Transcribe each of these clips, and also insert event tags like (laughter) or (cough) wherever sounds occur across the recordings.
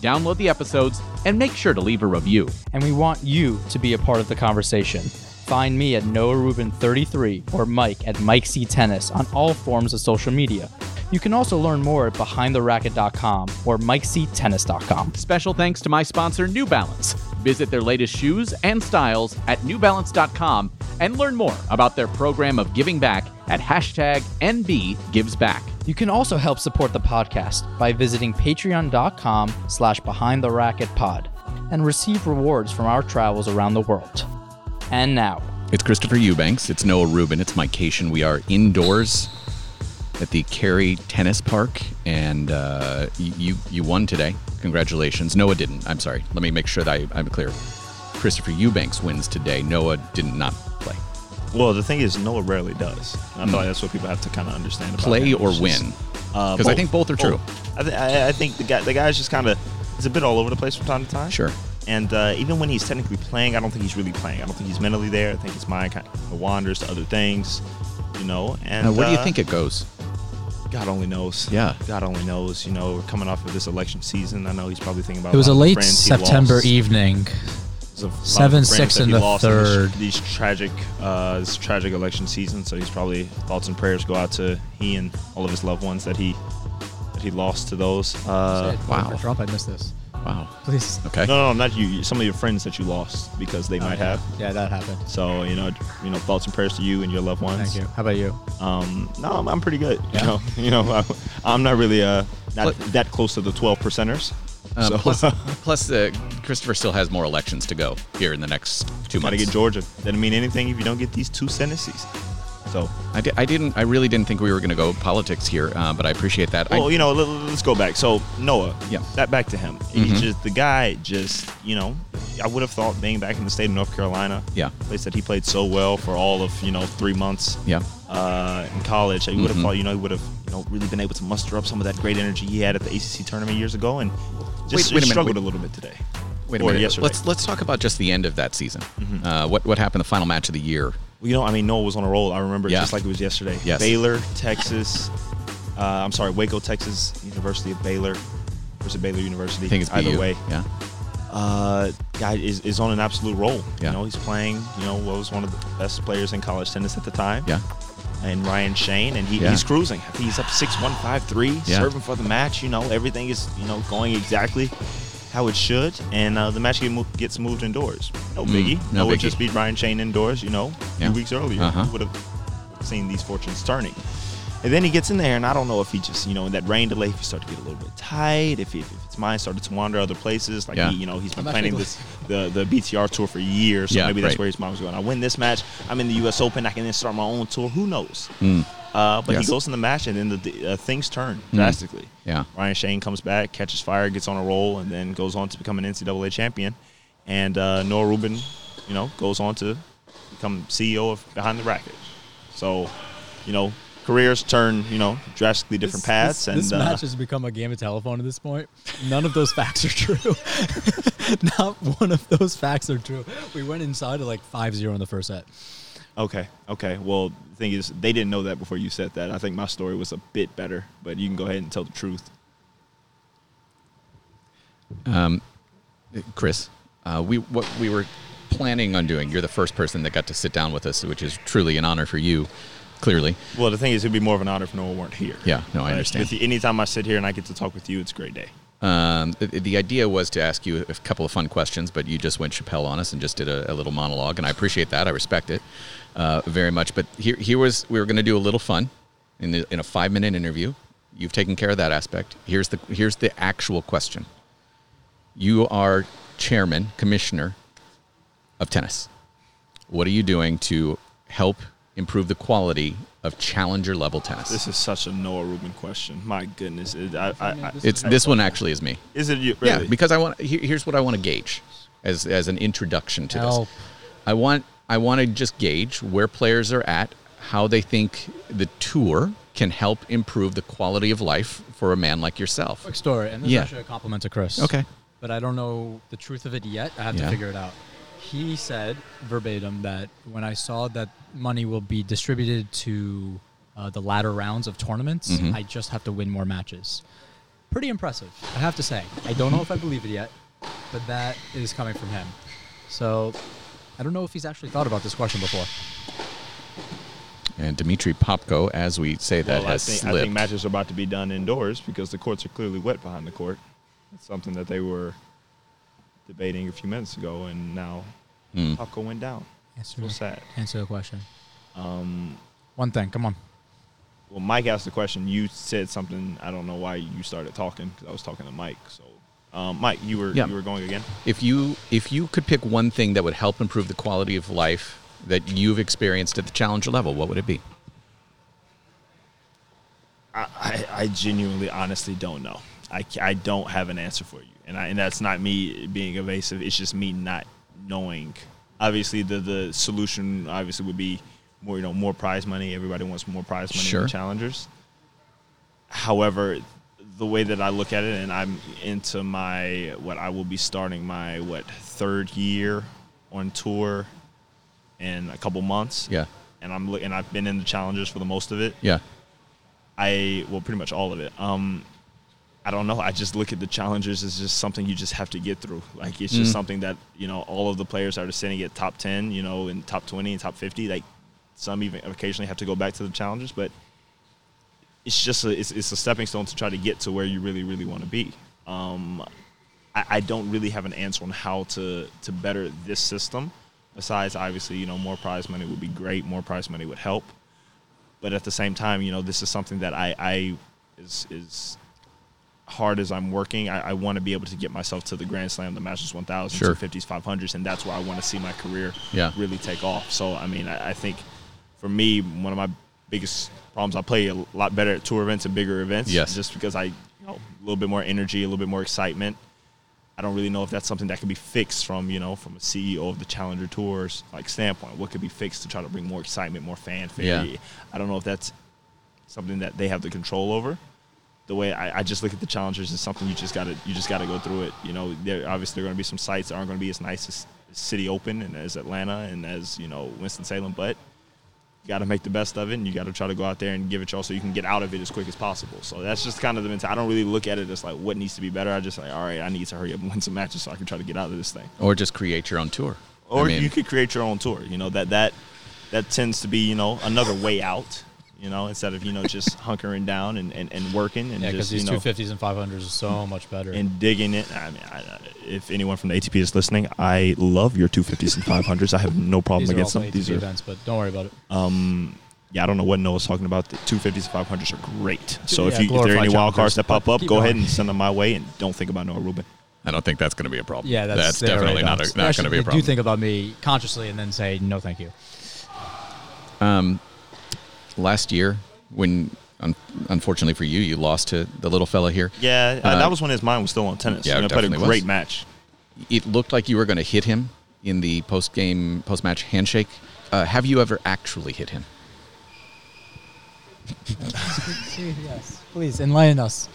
Download the episodes and make sure to leave a review. And we want you to be a part of the conversation. Find me at Noah Rubin 33 or Mike at Mike C Tennis on all forms of social media. You can also learn more at behindtheracket.com or mikectennis.com. Special thanks to my sponsor, New Balance. Visit their latest shoes and styles at newbalance.com and learn more about their program of giving back at hashtag NBGivesBack. You can also help support the podcast by visiting patreon.com slash behind the racket pod and receive rewards from our travels around the world. And now, It's Christopher Eubanks. It's Noah Rubin. It's Mike Cation. We are indoors at the Cary Tennis Park, and uh, you you won today. Congratulations. Noah didn't. I'm sorry. Let me make sure that I, I'm clear. Christopher Eubanks wins today. Noah did not play. Well, the thing is, Noah rarely does. I feel like that's what people have to kind of understand. About. Play him. or just- win? Uh, 'Cause I think both are true. I, th- I, I think the guy, the guy's just kind of, he's a bit all over the place from time to time. Sure. And uh, even when he's technically playing, I don't think he's really playing. I don't think he's mentally there. I think his mind kind of wanders to other things, you know. And Uh, where do you uh, think it goes? God only knows. Yeah. God only knows. You know, we're coming off of this election season. I know he's probably thinking about. It was a lot late September evening. There's a lot of Seven, six that in he the lost in this- third. These, tragic, uh, this tragic election season. So he's probably thoughts and prayers go out to he and all of his loved ones that he that he lost to those. Uh, Wow. For Trump, I missed this. Wow. Please. Okay. no, no, not you. Some of your friends that you lost because they might have. Yeah, that happened. So you know, you know, thoughts and prayers to you and your loved ones. Thank you. How about you? Um, no, I'm, I'm pretty good. Yeah? You (laughs) know, you know, I, I'm not really uh not Pl- that close to the 12 percenters. Um, so plus, (laughs) plus uh, Christopher still has more elections to go here in the next two gotta months. get Georgia. Doesn't mean anything if you don't get these two Sentences. So, I, di- I didn't. I really didn't think we were going to go politics here, uh, but I appreciate that. I- well, you know, let, us go back. So Noah, Yeah. that back to him. He's just the guy. Just you know, I would have thought being back in the state of North Carolina, yeah, place that he played so well for all of you know three months yeah. uh, in college, you would have Mhm. thought you know he would have you know really been able to muster up some of that great energy he had at the ACC tournament years ago, and just Wait- wait a minute, struggled wait. a little bit today. Wait a Or minute. yesterday. Let's let's talk about just the end of that season. Mhm. Uh, what what happened the final match of the year? You know, I mean, Noah was on a roll. I remember Yeah. just like it was yesterday. Yes. Baylor, Texas. Uh, I'm sorry, Waco, Texas, University of Baylor versus Baylor University. I think it's either BU. way. Yeah. Uh, guy is, is on an absolute roll. Yeah. You know, he's playing. You know, what was one of the best players in college tennis at the time. Yeah. And Ryan Shane, and he, Yeah. he's cruising. He's up six one five three, Yeah. serving for the match. You know, everything is you know going exactly how it should, and uh, the match get mo- gets moved indoors. No Mm, biggie. no Noah biggie. just beat Ryan Shane indoors. You know, a Yeah. few weeks earlier, Uh-huh. you would have seen these fortunes turning. And then he gets in there, and I don't know if he just, you know, in that rain delay, if he started to get a little bit tight, if, he, if his mind started to wander other places. Like, Yeah. he, you know, he's been I'm planning this the the BTR tour for years, so Yeah, maybe that's right. where his mind was going. I win this match, I'm in the U.S. Open, I can then start my own tour. Who knows? Mm. Uh, but Yes. he goes in the match, and then the, the uh, things turn Mm. drastically. Yeah. Ryan Shane comes back, catches fire, gets on a roll, and then goes on to become an NCAA champion. And uh, Noah Rubin, you know, goes on to become CEO of Behind the Racket. So, you know, careers turn, you know, drastically different paths. This, and this uh, match has become a game of telephone at this point. None of those facts are true. (laughs) Not one of those facts are true. We went inside at like 5-0 in the first set. Okay, okay. Well, the thing is, they didn't know that before you said that. I think my story was a bit better, but you can go ahead and tell the truth. Um, Chris, uh, we what we were planning on doing. You're the first person that got to sit down with us, which is truly an honor for you. Clearly, Well, the thing is, it'd be more of an honor if Noah weren't here. yeah. No, I understand. the- anytime I sit here and I get to talk with you, it's a great day. Um, the, the idea was to ask you a couple of fun questions, but you just went Chappelle on us and just did a, a little monologue, and I appreciate that. I respect it uh, very much. But here, here was we were going to do a little fun in, the, in a five minute interview. You've taken care of that aspect. Here's the here's the actual question. You are chairman, commissioner of tennis. What are you doing to help improve the quality of challenger level tennis? This is such a Noah Rubin question. My goodness, it, I, I, I, it's this one actually is me. is it you? Yeah, because I want. Here, here's what I want to gauge. as as an introduction to Help. this. I want I want to just gauge where players are at, how they think the tour can help improve the quality of life for a man like yourself. Quick story, and this Yeah. is actually a compliment to Chris. Okay. But I don't know the truth of it yet. I have Yeah. to figure it out. He said verbatim that when I saw that money will be distributed to uh, the latter rounds of tournaments, Mhm. I just have to win more matches. Pretty impressive, I have to say. I don't know if I believe it yet, but that is coming from him. So I don't know if he's actually thought about this question before. And Dmitry Popko, as we say that, well, I has think, slipped. I think matches are about to be done indoors because the courts are clearly wet behind the court. It's something that they were debating a few minutes ago, and now Hmm. Popko went down. Answer, So sad. answer the question. Um, One thing, come on. well, Mike asked the question. You said something. I don't know why you started talking because I was talking to Mike. So, um, Mike, you were Yeah. you were going again. If you if you could pick one thing that would help improve the quality of life that you've experienced at the challenger level, what would it be? I, I, I genuinely, honestly don't know. I, I don't have an answer for you, and I, and that's not me being evasive. It's just me not knowing. Obviously, the the solution obviously would be more you know more prize money. Everybody wants more prize money Sure. challengers. However, the way that I look at it, and I'm into my what I will be starting my what third year on tour in a couple months. Yeah. and I'm and I've been in the challengers for the most of it. Yeah. I well, pretty much all of it. Um, I don't know. I just look at the challenges as just something you just have to get through. Like it's just Mm. something that you know all of the players are sitting at top ten, you know, in top twenty and top fifty. Like some even occasionally have to go back to the challenges, but it's just a, it's, it's a stepping stone to try to get to where you really really want to be. Um, I, I don't really have an answer on how to to better this system. Besides, obviously, you know, more prize money would be great. More prize money would help but at the same time, you know, this is something that I, I is is hard as I'm working. I, I want to be able to get myself to the Grand Slam, the Masters 1000, Sure. 250s, 500s, and that's where I want to see my career Yeah. really take off. So, I mean, I, I think for me, one of my biggest problems, I play a lot better at tour events and bigger events. Yes. Just because I, you know, a little bit more energy, a little bit more excitement. I don't really know if that's something that can be fixed from you know from a CEO of the Challenger Tours like standpoint. What could be fixed to try to bring more excitement, more fanfare? Yeah. I don't know if that's something that they have the control over. The way I, I just look at the challengers is something you just gotta you just gotta go through it. You know, there obviously there are gonna be some sites that aren't gonna be as nice as, City Open and as Atlanta and as you know Winston Salem, but got to make the best of it, and you got to try to go out there and give it y'all so you can get out of it as quick as possible. So that's just kind of the mentality. I don't really look at it as like what needs to be better. I just like, all right, I need to hurry up and win some matches so I can try to get out of this thing. Or just create your own tour. Or I mean, you could create your own tour. You know that that that tends to be you know another way out. You know instead of you know just (laughs) hunkering down and, and, and working and Yeah, because just these you know 250s and 500s are so much better. and digging it. I mean, I, I- if anyone from the ATP is listening, I love your 250s and 500s. I have no problem these are against also them. ATP These are events, but don't worry about it. um, yeah, I don't know what Noah's talking about. The 250s and 500s are great. So Yeah, if, you, if there are any wild cards that pop up, keep go ahead and send them my way, and don't think about Noah Rubin. I don't think that's going to be a problem. Yeah, that's, they definitely already not, don't. a, not going to be a problem. Do think about me consciously and then say no, thank you. Um, last year, when un- unfortunately for you, you lost to the little fella here. Yeah, Uh, that was when his mind was still on tennis. yeah, you know, it played a definitely great was. match. It looked like you were going to hit him in the post game, post match handshake. Uh, have you ever actually hit him? yes, please enlighten us.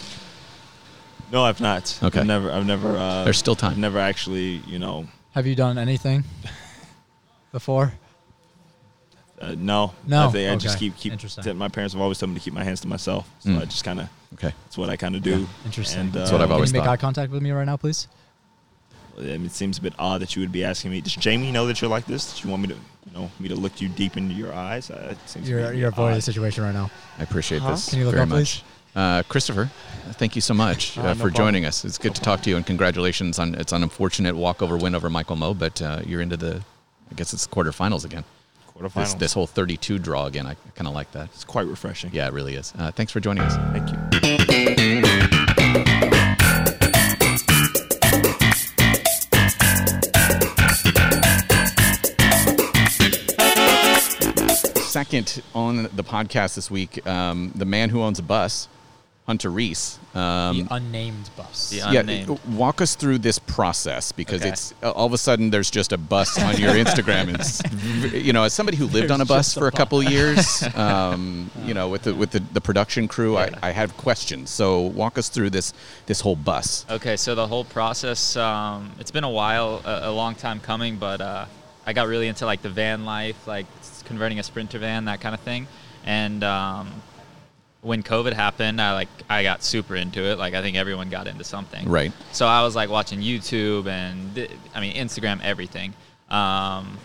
No, I've not. Okay. I've never. I've never. Uh, There's still time. I've never actually, you know, Have you done anything (laughs) before? Uh, no. No? I, think I just Okay. keep keep. Interesting. My parents have always told me to keep my hands to myself, so Mm. I just kind of. Okay. That's what I kind of do. Interesting. And, That's what uh, I've always Can you make thought. eye contact with me right now, please? I mean, it seems a bit odd that you would be asking me. Does Jamie know that you're like this? Does you want me to, you know, me to look you deep into your eyes? Uh, it seems You're you're avoiding the situation right now. I appreciate Huh? this Can you look very up, much. Uh, Christopher, thank you so much Uh, uh, no for problem. joining us. It's good to talk to you, and congratulations on it's an unfortunate walkover win over Michael Mmoh, but uh, you're into the, I guess it's the quarterfinals again. This, this whole 32 draw again. I kind of like that. it's quite refreshing. Yeah, it really is. Uh, thanks for joining us. Thank you. Second on the podcast this week, um, the man who owns a bus Hunter Reese. Um, the unnamed bus. The yeah, walk us through this process because Okay. it's uh, all of a sudden there's just a bus (laughs) on your Instagram. And it's, you know, as somebody who lived There's on a bus just a for a couple of years, (laughs) um, you know, with the with the, the production crew, Yeah. I, I have questions. So walk us through this this whole bus. Okay, so the whole process, um, it's been a while, a, a long time coming, but uh, I got really into like the van life, like converting a Sprinter van, that kind of thing. And um, when COVID happened, I like I got super into it. Like I think everyone got into something. Right. So I was like watching YouTube and I mean Instagram, everything. Um,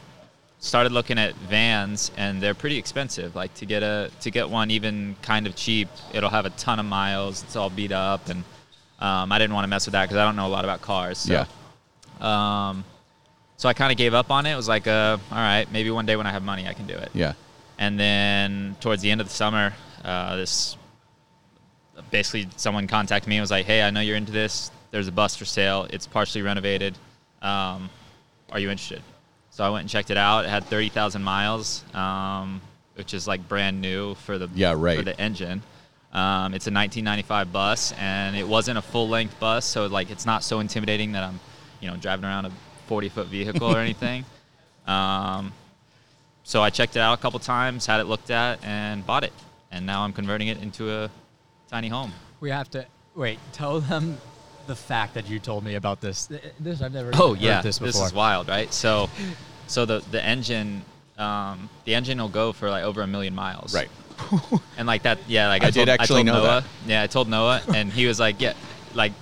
started looking at vans and they're pretty expensive. Like to get a to get one even kind of cheap, it'll have a ton of miles. It's all beat up and um, I didn't want to mess with that because I don't know a lot about cars. So, Yeah. Um, so I kind of gave up on it. It was like, uh, all right, maybe one day when I have money, I can do it. Yeah. And then towards the end of the summer, uh, this basically someone contacted me and was like, "Hey, I know you're into this. There's a bus for sale. It's partially renovated. Um, are you interested?" So I went and checked it out. It had 30,000 miles, um, which is like brand new for the Yeah, right. for the engine. Um, it's a 1995 bus, and it wasn't a full-length bus, so like it's not so intimidating that I'm, you know, driving around a 40-foot vehicle or (laughs) anything. So I checked it out a couple times, had it looked at, and bought it. And now I'm converting it into a tiny home. We have to wait. Tell them the fact that you told me about this. This I've never Oh heard yeah, this before. Oh, yeah, this, before. is wild, right? So, so the the engine, um, the engine will go for like over a million miles. Right. And like that, yeah, like I I, did told, actually I told know Noah. that. Yeah, I told Noah, and he was like, yeah, like.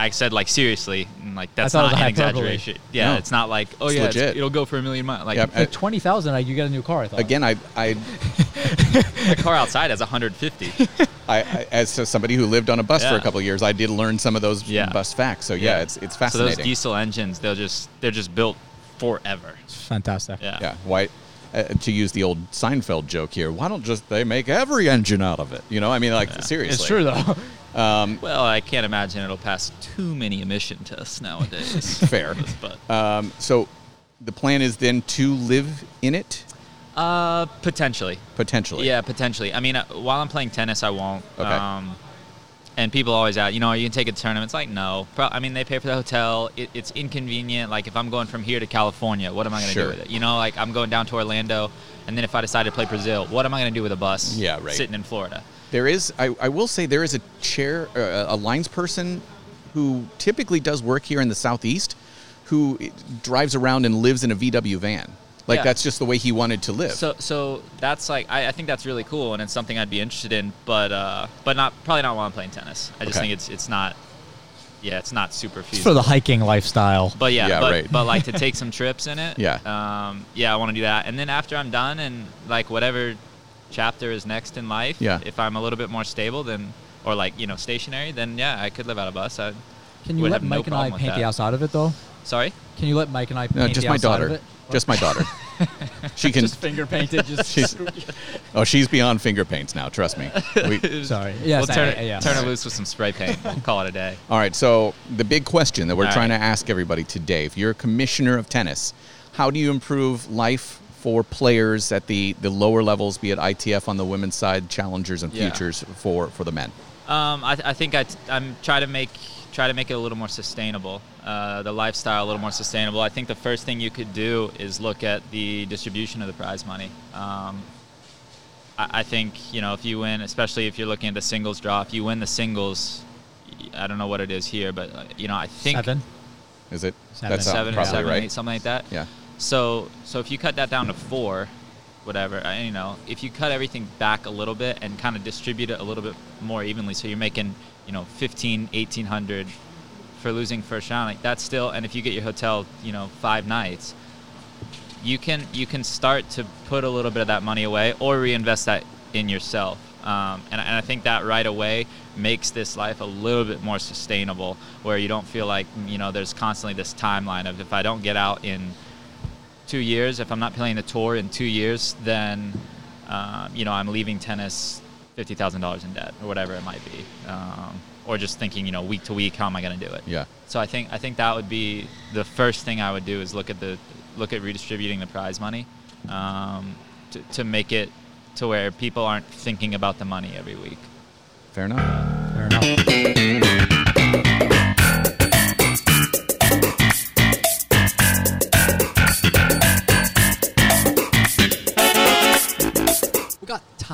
I said like seriously, and like that's not an hyperbole. exaggeration. Yeah, No. it's not like oh It's yeah, it's- legit. it'll go for a million miles. Like Yeah, Like twenty thousand, like you get a new car. I thought. Again, I I, (laughs) the car outside has 150. I, I as somebody who lived on a bus for a Yeah. couple of years, I did learn some of those Yeah. bus facts. So yeah, it's it's fascinating. So those diesel engines, they'll just they're just built forever. Fantastic. Yeah. Yeah, why? Uh, to use the old Seinfeld joke here, why don't just they make every engine out of it? You know, I mean, like seriously, It's true though. Well, I can't imagine it'll pass too many emission tests nowadays. (laughs) Fair. but Um, so the plan is then to live in it uh, potentially. potentially. Yeah, potentially. I mean, uh, while I'm playing tennis, I won't. Okay. Um, and people always ask, you know, you can take a tournament? It's like no. Pro- I mean, they pay for the hotel. It, it's inconvenient. Like if I'm going from here to California, what am I going to Sure. do with it? You know, like I'm going down to Orlando, and then if I decide to play Brazil, what am I going to do with a bus? Yeah, right. Sitting in Florida. There is, I, I will say, there is a chair, uh, a lines person who typically does work here in the southeast, who drives around and lives in a VW van. Like Yeah. that's just the way he wanted to live. So, so that's like I, I think that's really cool, and it's something I'd be interested in, but uh, but not probably not while I'm playing tennis. I just Okay. think it's it's not, yeah, it's not super It's feasible. for the hiking lifestyle. But yeah, Yeah, but, right. but like to (laughs) take some trips in it. Yeah. Um, yeah, I want to do that. And then after I'm done and like whatever chapter is next in life, Yeah. if I'm a little bit more stable than, or like, you know, stationary, then yeah, I could live out of bus. I Can you would let have no Mike and I problem with paint the that. outside of it though? Sorry? Can you let Mike and I paint no, just the my outside of daughter. it? Just my daughter. (laughs) she can. Just finger painted. Just (laughs) She's, (laughs) oh, she's beyond finger paints now. Trust me. We, sorry. Yes, we'll turn, I- I- yes. turn it loose with some spray paint. We'll call it a day. All right. So the big question that we're All trying right. to ask everybody today: If you're a commissioner of tennis, how do you improve life for players at the the lower levels, be it ITF on the women's side, challengers and Yeah. futures for for the men? Um, I, I think I t- I'm trying to make try to make it a little more sustainable, uh, the lifestyle a little more sustainable. I think the first thing you could do is look at the distribution of the prize money. Um, I, I think you know if you win, especially if you're looking at the singles draw, if you win the singles, I don't know what it is here, but uh, you know I think Seven. Is it? Seven. That's seven, probably seven, right. eight, something like that. Yeah. So so if you cut that down to four, whatever, uh, you know, if you cut everything back a little bit and kind of distribute it a little bit more evenly, so you're making, you know, 15, 1800 for losing first round, like that's still, and if you get your hotel, you know, five nights, you can you can start to put a little bit of that money away or reinvest that in yourself. Um, and, and I think that right away makes this life a little bit more sustainable, where you don't feel like you know there's constantly this timeline of if I don't get out in two years, if I'm not playing the tour in two years, then um, you know I'm leaving tennis fifty thousand dollars in debt or whatever it might be, um, or just thinking you know week to week how am I going to do it? Yeah. So I think I think that would be the first thing I would do is look at the look at redistributing the prize money um, to, to make it to where people aren't thinking about the money every week. Fair enough. Fair enough.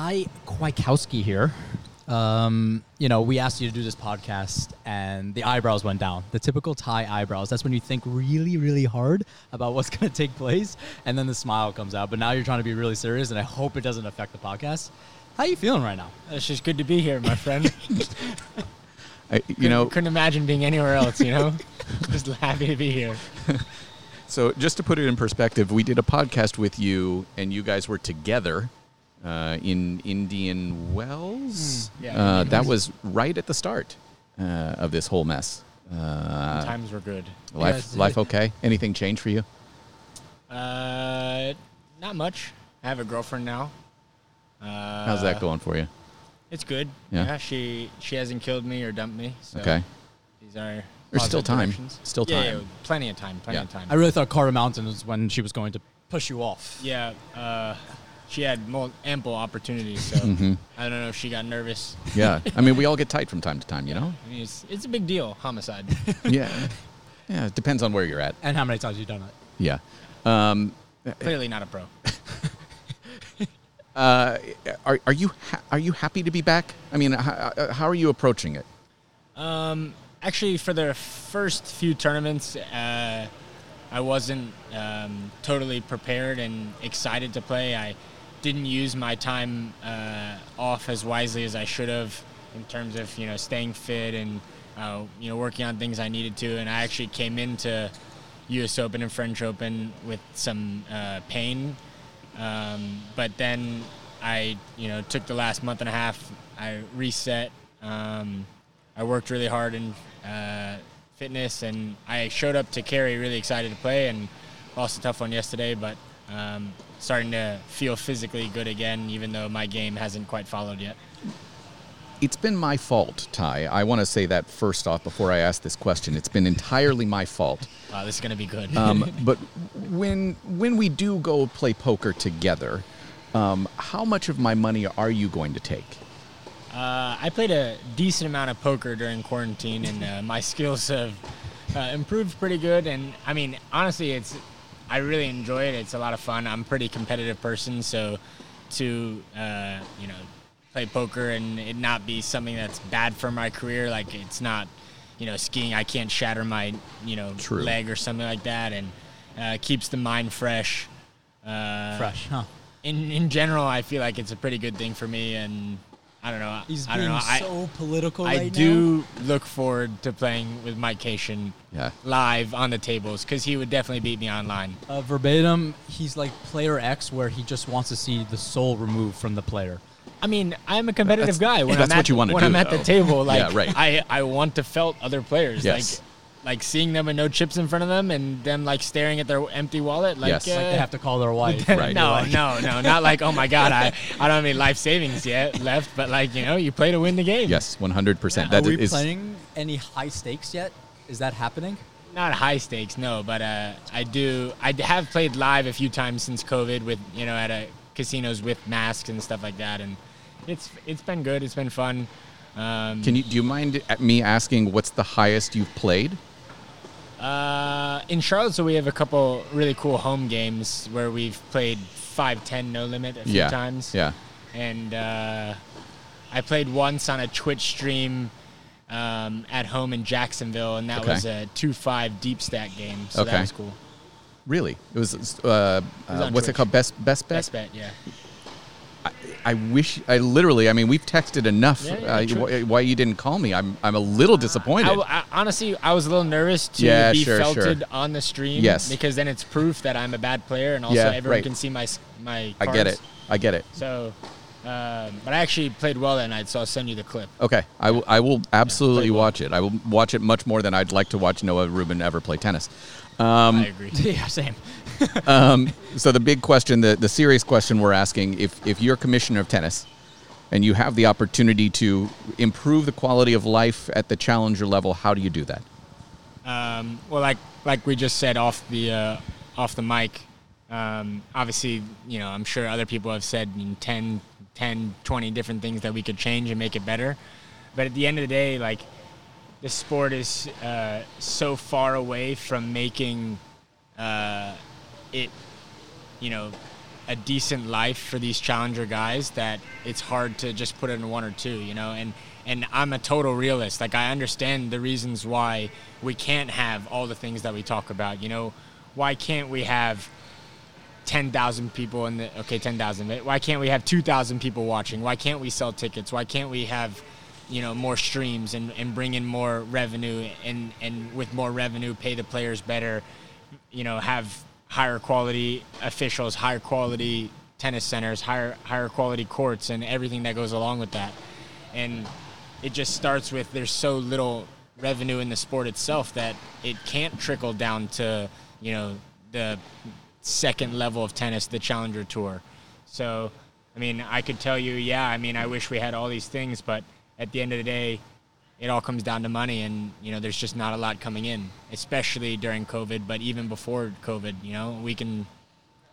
Got Thai Kwiatkowski here. Um, you know, we asked you to do this podcast, and the eyebrows went down. The typical Thai eyebrows. That's when you think really, really hard about what's (laughs) going to take place, and then the smile comes out. But now you're trying to be really serious, and I hope it doesn't affect the podcast. How are you feeling right now? It's just good to be here, my friend. (laughs) I, you know, couldn't imagine being anywhere else. You know, (laughs) just happy to be here. So, just to put it in perspective, we did a podcast with you, and you guys were together uh, in Indian Wells. Hmm, yeah, uh, that was right at the start uh, of this whole mess. Uh, Times were good. life, Yes, life, okay? Anything change for you? Uh, not much. I have a girlfriend now. Uh, How's that going for you? It's good. Yeah. Yeah. she she hasn't killed me or dumped me. So Okay, These are There's still time. directions. Still Yeah, time. yeah, plenty of time. Plenty Yeah. of time. I really thought Carter Mountain was when she was going to push you off. yeah. Uh, she had mul- ample opportunities. So hmm I don't know if she got nervous. Yeah, I mean, we all (laughs) get tight from time to time, you know. I mean, it's, it's a big deal. Homicide. (laughs) Yeah, yeah. It depends on where you're at. And how many times you've done it? Yeah. Um, Clearly not a pro. (laughs) uh, are are you ha- are you happy to be back? I mean, how, how are you approaching it? Um, actually, for the first few tournaments, uh, I wasn't um, totally prepared and excited to play. I didn't use my time uh, off as wisely as I should have in terms of you know staying fit and uh, you know working on things I needed to. And I actually came into U.S. Open and French Open with some uh, pain, um, but then I you know took the last month and a half. I reset. Um, I worked really hard in uh, fitness, and I showed up to Cary really excited to play, and lost a tough one yesterday, but um, starting to feel physically good again, even though my game hasn't quite followed yet. It's been my fault, Thai. I want to say that first off before I ask this question. It's been entirely my fault. Wow, this is going to be good. Um, (laughs) but when when we do go play poker together, um, how much of my money are you going to take? Uh, I played a decent amount of poker during quarantine, and uh, my (laughs) skills have uh, improved pretty good. And I mean, honestly, it's I really enjoy it. It's a lot of fun. I'm a pretty competitive person, so to uh, you know play poker and it not be something that's bad for my career, like it's not you know skiing. I can't shatter my you know True. leg or something like that, and uh, keeps the mind fresh. Uh, Fresh, huh? in in general, I feel like it's a pretty good thing for me, and I don't know. He's I being don't know. I, so political I right now. do look forward to playing with Mike Cation Yeah. live on the tables because he would definitely beat me online. Uh, verbatim, he's like player X, where he just wants to see the soul removed from the player. I mean, I'm a competitive That's- guy. When that's I'm what at, you wanna when do, I'm at though. the table. Like, Yeah, right. I, I want to felt other players. Yes. Like, like seeing them with no chips in front of them and them like staring at their empty wallet. Like, Yes. uh, Like Like they have to call their wife. (laughs) Right. no, no, no, not like oh my (laughs) god, I, I don't have any life savings yet left, but like you know, you play to win the game. Yes, one hundred percent. Are That we is playing any high stakes yet? Is that happening? not high stakes, no, but uh, I do. I have played live a few times since COVID with you know at a casinos with masks and stuff like that, and it's it's been good. It's been fun. Um, Can you do you mind me asking what's the highest you've played? Uh, in Charlotte, so we have a couple really cool home games where we've played five ten no limit a few yeah. times. Yeah. and uh, I played once on a Twitch stream um, at home in Jacksonville, and that Okay. was a two-five deep stack game. So Okay. that was cool. Really? It was. Uh, uh, on what's it called? Best Best Bet. Best bet, yeah. I wish. I literally. I mean, we've texted enough. Yeah, yeah, uh, why you didn't call me? I'm. I'm a little disappointed. I, w- I- honestly, I was a little nervous to Yeah, be sure, sure. felted on the stream. Yes. Because then it's proof that I'm a bad player, and also everyone right. can see my my. I get it. I get it. So, um, but I actually played well that night, so I'll send you the clip. Okay, I will. I will absolutely play well. watch it. I will watch it much more than I'd like to watch Noah Rubin ever play tennis. Um, I agree. (laughs) yeah, same. (laughs) um, so the big question, the the serious question we're asking, if if you're commissioner of tennis, and you have the opportunity to improve the quality of life at the challenger level, how do you do that? Um, well, like like we just said off the uh, off the mic, um, obviously, you know, I'm sure other people have said in 10, 10, 20 different things that we could change and make it better. but at the end of the day, like the sport is uh, so far away from making uh, it, you know, a decent life for these challenger guys that it's hard to just put it in one or two, you know. And and I'm a total realist. Like I understand the reasons why we can't have all the things that we talk about. You know, why can't we have 10,000 people in the okay 10,000 why can't we have 2,000 people watching why can't we sell tickets why can't we have you know more streams and, and bring in more revenue and and with more revenue pay the players better you know have higher quality officials higher quality tennis centers higher higher quality courts and everything that goes along with that and it just starts with there's so little revenue in the sport itself that it can't trickle down to you know the second level of tennis, the Challenger Tour. So, I mean, I could tell you, yeah, I mean, I wish we had all these things, but at the end of the day, it all comes down to money, and you know, there's just not a lot coming in, especially during COVID. But even before COVID, you know, we can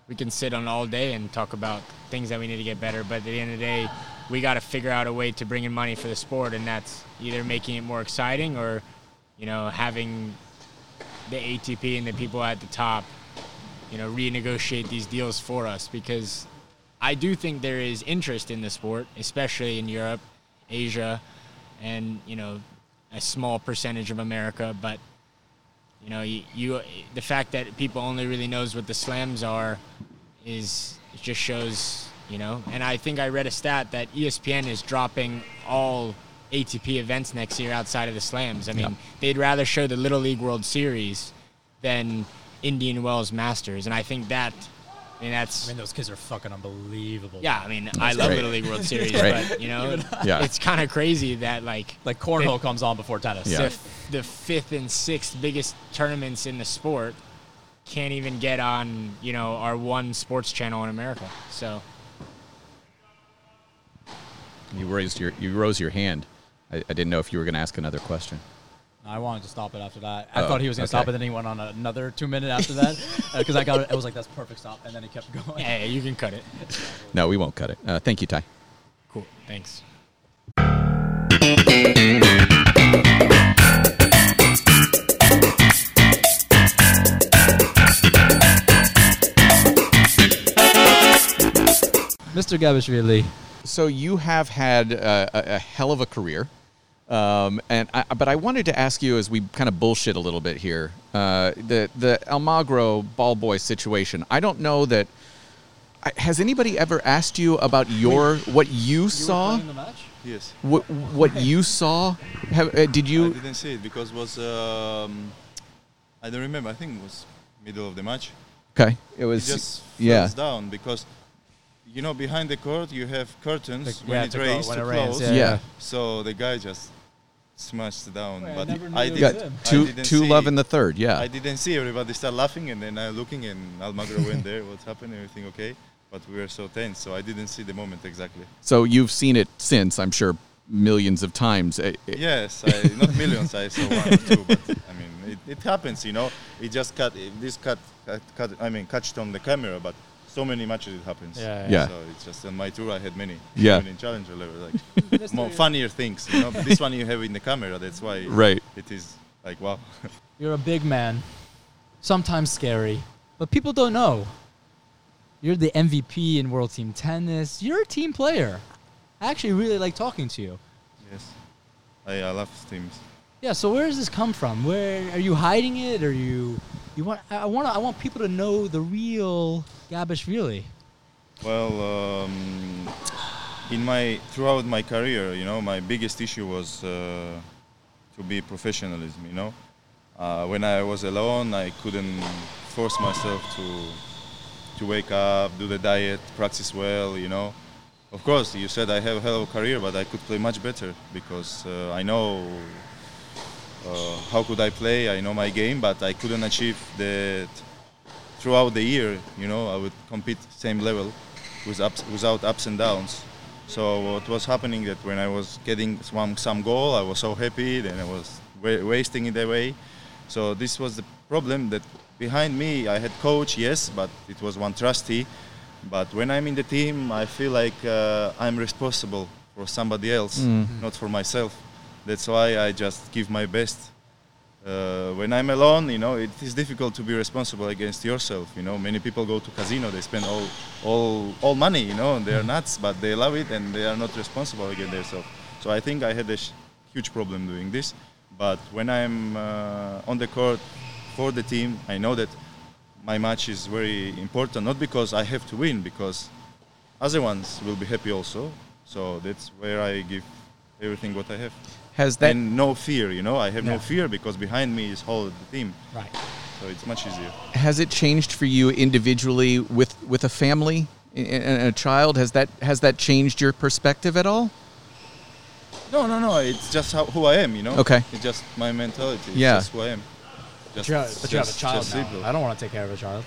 we can sit on all day and talk about things that we need to get better. But at the end of the day, we got to figure out a way to bring in money for the sport, and that's either making it more exciting or, you know, having the ATP and the people at the top you know, renegotiate these deals for us because I do think there is interest in the sport, especially in Europe, Asia, and you know, a small percentage of America. But you know, you, you the fact that people only really knows what the slams are is it just shows you know. And I think I read a stat that ESPN is dropping all ATP events next year outside of the slams. I mean, Yeah. they'd rather show the Little League World Series than Indian Wells Masters, and I think that, I mean, that's I mean, those kids are fucking unbelievable. yeah. I mean, I love great. Little League World (laughs) Series, great. but you know, (laughs) Yeah. it's kind of crazy that like Like cornhole comes on before tennis. Yeah. the, the fifth and sixth biggest tournaments in the sport can't even get on you know our one sports channel in America. So You raised your you rose your hand. I, I didn't know if you were going to ask another question. I wanted to stop it after that. I Oh, thought he was going to okay. stop it, then he went on another two minute after that (laughs) because I got it. I was like, "That's perfect stop," and then he kept going. yeah, yeah, you can cut it. No, we won't cut it. Uh, thank you, Thai. Cool, thanks. Mr. Gabashvili, So you have had uh, a, a hell of a career, um, and I, but I wanted to ask you as we kind of bullshit a little bit here. Uh, the the Almagro ball boy situation. I don't know that. Has anybody ever asked you about your what you saw? the match? Yes. What what you saw? Have, uh, did I you? didn't see it because it was um, I don't remember. I think it was middle of the match. Okay, it It was. just yeah. falls down because you know behind the court you have curtains Like, when yeah, it to rains when it rains, close. yeah. Yeah. So the guy just smashed down. Wait, but never knew I didn't. him. I Two didn't two see, love in the third. Yeah. I didn't see everybody start laughing and then I looking and Almagro went there. (laughs) What's happened? Everything okay? But we were so tense, so I didn't see the moment exactly. so you've seen it since, I'm sure, millions of times. Uh, uh, Yes, I, not (laughs) millions. I saw one or two, but I mean, it, it happens, you know. It just cut. This cut, cut, cut. I mean, catched on the camera, but so many matches it happens. Yeah, Yeah. So it's just on my tour. I had many. Yeah. Even in challenger level, like (laughs) more funnier things. You know, this one you have in the camera. That's why. Right. It is like wow. (laughs) You're a big man, sometimes scary, but people don't know. You're the MVP in World Team Tennis. You're a team player. I actually really like talking to you. yes. I, I love teams. Yeah. So where does this come from? Where are you hiding it? Are you? You want? I want. I want people to know the real Gabashvili. Well, um, in my throughout my career, you know, my biggest issue was uh, to be professionalism. You know, uh, when I was alone, I couldn't force myself to to wake up, do the diet, practice well. You know, of course, you said I have a hell of a career, but I could play much better because uh, I know uh, how could I play. I know my game, but I couldn't achieve that throughout the year, you know, I would compete same level with ups, without ups and downs. So what was happening that when I was getting some, some goal, I was so happy, then I was wa- wasting it away. So this was the problem that behind me I had coach, yes, but it was one trustee. But when I'm in the team, I feel like uh, I'm responsible for somebody else, not for myself. That's why I just give my best. Uh, when I'm alone, you know, it is difficult to be responsible against yourself. You know, many people go to casino, they spend all, all, all money, you know, they're nuts, but they love it and they are not responsible against themselves. So I think I had a huge problem doing this. But when I'm uh, on the court for the team, I know that my match is very important. Not because I have to win, because other ones will be happy also. So that's where I give everything what I have. Has that and no fear, you know. I have Yeah. no fear because behind me is whole the team, Right. so it's much easier. has it changed for you individually with with a family and and a child? Has that has that changed your perspective at all? No, no, no. It's just how, who I am, you know. Okay. It's just my mentality. It's Yeah. just who I am. Just, But you have, but you have a child now. simple. I don't want to take care of a child.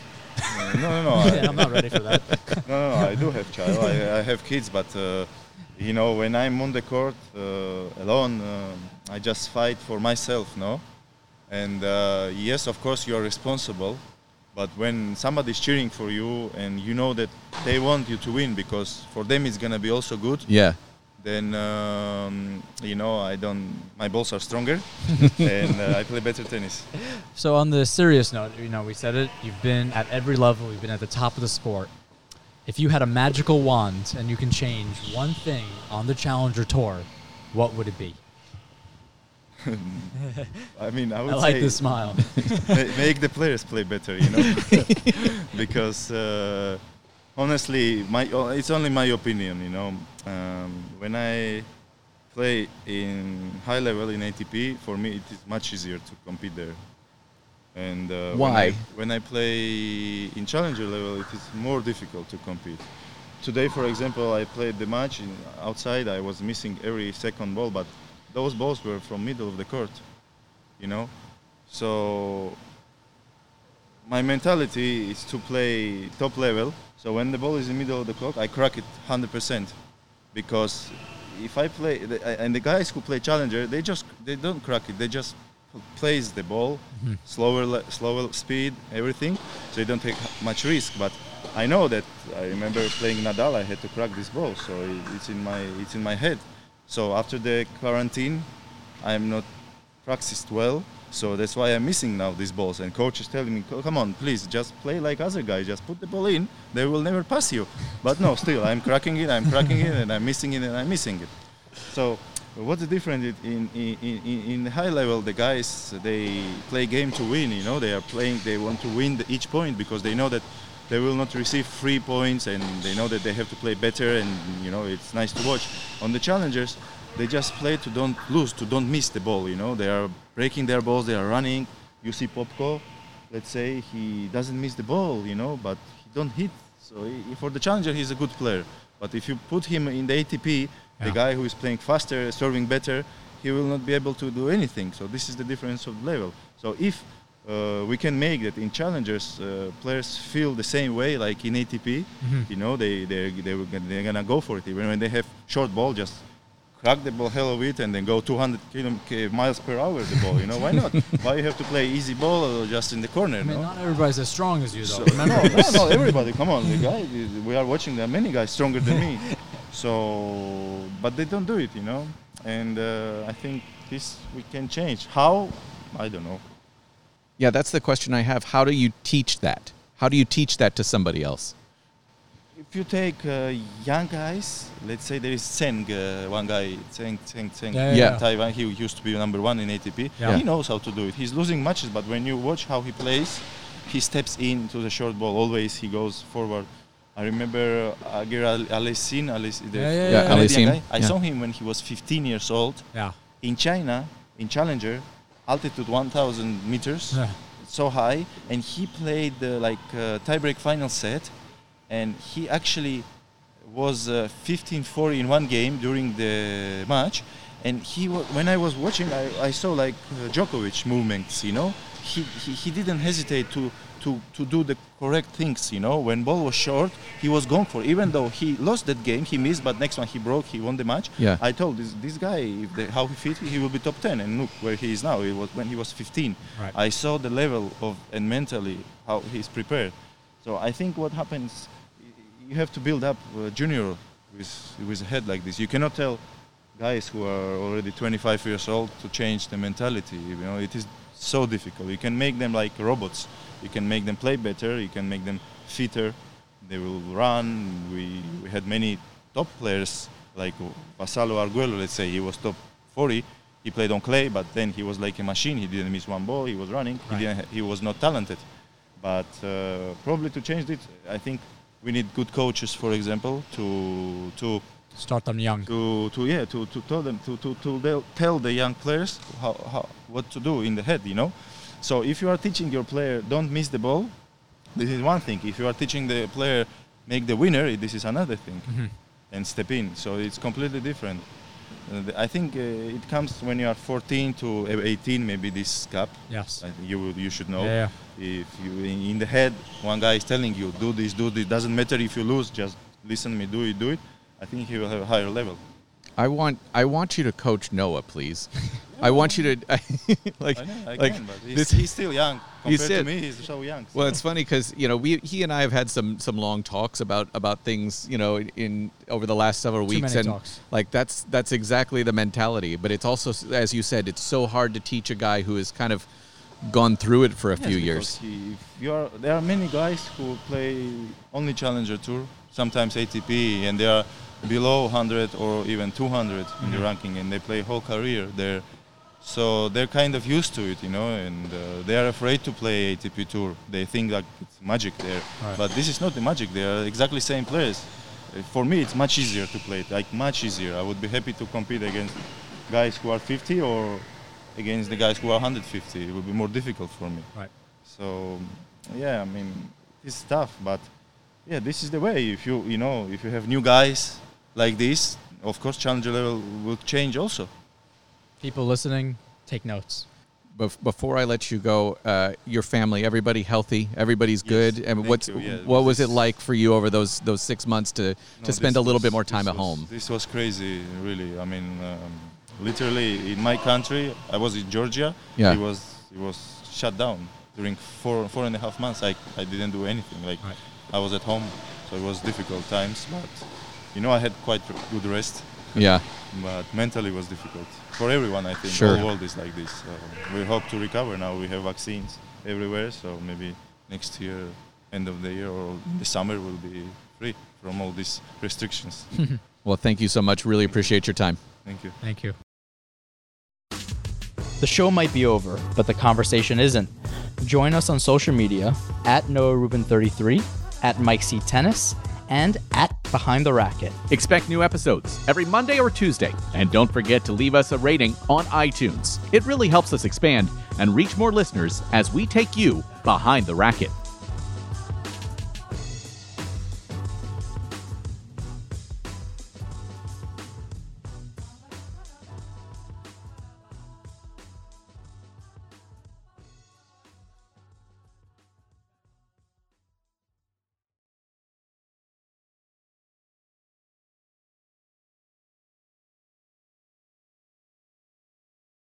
No, no, no. (laughs) I, Yeah, I'm not ready for that. (laughs) no, no, no, I do have child. I, I have kids, but uh, you know, when I'm on the court uh, alone, uh, I just fight for myself, no. And uh, yes, of course, you are responsible. But when somebody's cheering for you and you know that they want you to win because for them it's gonna be also good, Yeah. then um, you know I don't. My balls are stronger, (laughs) and uh, I play better tennis. So on the serious note, you know, we said it. You've been at every level. You've been at the top of the sport. If you had a magical wand and you can change one thing on the Challenger Tour, what would it be? (laughs) I mean, I would I like say the smile. (laughs) make the players play better, you know, (laughs) because uh, honestly, my oh, it's only my opinion, you know. Um, when I play in high level in ATP, for me it is much easier to compete there. And uh, when Why? I, when I play in challenger level, it is more difficult to compete. Today, for example, I played the match in, outside. I was missing every second ball, but those balls were from middle of the court, you know. So my mentality is to play top level. So when the ball is in the middle of the court, I crack it 100% because if I play the- and the guys who play challenger, they just they don't crack it. They just plays the ball mm-hmm. slower le- slower speed everything so you don't take much risk but i know that i remember playing nadal i had to crack this ball so it's in my it's in my head. So after the quarantine i'm not practiced well so that's why i'm missing now these balls and coach is telling me come on please just play like other guys just put the ball in they will never pass you. But no still i'm cracking it i'm cracking it and i'm missing it and i'm missing it. So what's the difference in, in, in, in high level the guys they play game to win you know? They are playing they want to win each point because they know that they will not receive free points and they know that they have to play better and you know it's nice to watch. On the challengers they just play to don't lose to don't miss the ball you know? They are breaking their balls they are running. You see popko let's say he doesn't miss the ball you know but he don't hit. So he, for the challenger he's a good player. But if you put him in the atp the guy who is playing faster, serving better, he will not be able to do anything. So this is the difference of level. So if uh, we can make that in challengers, uh, players feel the same way like in ATP. You know, they they they were gonna, they're gonna go for it. Even when they have short ball, just crack the ball hell of it and then go 200 km, k- miles per hour the ball. You know, why not? (laughs) why you have to play easy ball or just in the corner? I mean, no? not everybody's as strong as you, though. So- (laughs) no, no, no, everybody, come on, the guy, we are watching. There are many guys stronger than me, (laughs) so but they don't do it, you know. And uh, I think this we can change. How? I don't know. Yeah, that's the question I have. How do you teach that? How do you teach that to somebody else? If you take uh, young guys, let's say there is Tseng, uh, one guy, Tseng, Tseng, Tseng, Yeah, yeah, yeah. Taiwan. He used to be number one in ATP. Yeah. He knows how to do it. He's losing matches, but when you watch how he plays, he steps into the short ball. Always he goes forward. I remember uh, Aguirre Alessin, Alessi, the Yeah, yeah, Yeah, Canadian Aliassime, guy. I saw him when he was 15 years old Yeah. in China, in Challenger, altitude 1,000 meters, Yeah. so high, and he played uh, like uh, tiebreak final set, and he actually was uh, 15-4 in one game during the match, and he wa- when I was watching, I, I saw like uh, Djokovic movements, you know, he, he, he didn't hesitate to, to, to do the correct things, you know, when ball was short, he was going for, even though he lost that game, he missed, but next one he broke, he won the match. Yeah. I told this, this guy, if the, how he fit, he will be top 10, and look where he is now, it was when he was 15. Right. I saw the level of, and mentally, how he's prepared. So I think what happens, you have to build up a junior with, with a head like this. You cannot tell guys who are already 25 years old to change the mentality. You know, it is so difficult. You can make them like robots. You can make them play better. You can make them fitter. They will run. We, we had many top players like Vassallo Arguello. Let's say he was top 40. He played on clay, but then he was like a machine. He didn't miss one ball. He was running. Right. He, didn't, he was not talented. But uh, probably to change it, I think we need good coaches, for example, to to Start them young. to, to yeah to, to tell them to, to, to tell- tell the young players how, how what to do in the head you know so if you are teaching your player don't miss the ball. This is one thing. If you are teaching the player make the winner this is another thing. And step in. So it's completely different. Uh, I think uh, it comes when you are 14 to 18 maybe this gap. Yes. You you should know. Yeah, if you in, in the head one guy is telling you do this do this. Doesn't matter if you lose just listen to me do it do it. I think he will have a higher level I want I want you to coach Noah, please. (laughs) I want you to (laughs) like I know, I like can, but he's, this. he's still young (laughs) compared said- to me. He's so young. Well, it's funny because you know we he and I have had some some long talks about about things you know in, in over the last several Too weeks many and talks. like that's that's exactly the mentality. But it's also as you said, it's so hard to teach a guy who has kind of gone through it for a Yes, few years. He, if you are, there are many guys who play only Challenger Tour, sometimes ATP, and they are below 100 or even 200 in Mm-hmm. the ranking, and they play whole career there. So they're kind of used to it, you know, and uh, they are afraid to play ATP Tour. They think like it's magic there, Right. but this is not the magic. They are exactly same players. Uh, For me, it's much easier to play it, like much easier. I would be happy to compete against guys who are 50 or against the guys who are 150. It would be more difficult for me. Right. So, yeah, I mean, it's tough, but yeah, this is the way. If you you know if you have new guys like this, of course, challenger level will change also. People listening, take notes. Bef- before I let you go, uh, your family, everybody healthy, everybody's Yes, good. And what's you, yeah, what was it like for you over those those six months to No, to spend a little was- bit more time at was- home? This was crazy, really. I mean, um, literally in my country, I was in Georgia. Yeah. It was it was shut down during four four and a half months. I I didn't do anything. Like Right. I was at home, so it was difficult times. But you know, I had quite good rest. Yeah. (laughs) but mentally was difficult for everyone. I think Sure. the world is like this. So we hope to recover now. We have vaccines everywhere, so maybe next year, end of the year or in the summer, we'll be free from all these restrictions. (laughs) Well, thank you so much. Really appreciate your time. Thank you. Thank you. The show might be over, but the conversation isn't. Join us on social media at Noah Rubin33, at Mike C Tennis, and at Behind the Racket. Expect new episodes every Monday or Tuesday. And don't forget to leave us a rating on iTunes. It really helps us expand and reach more listeners as we take you behind the racket.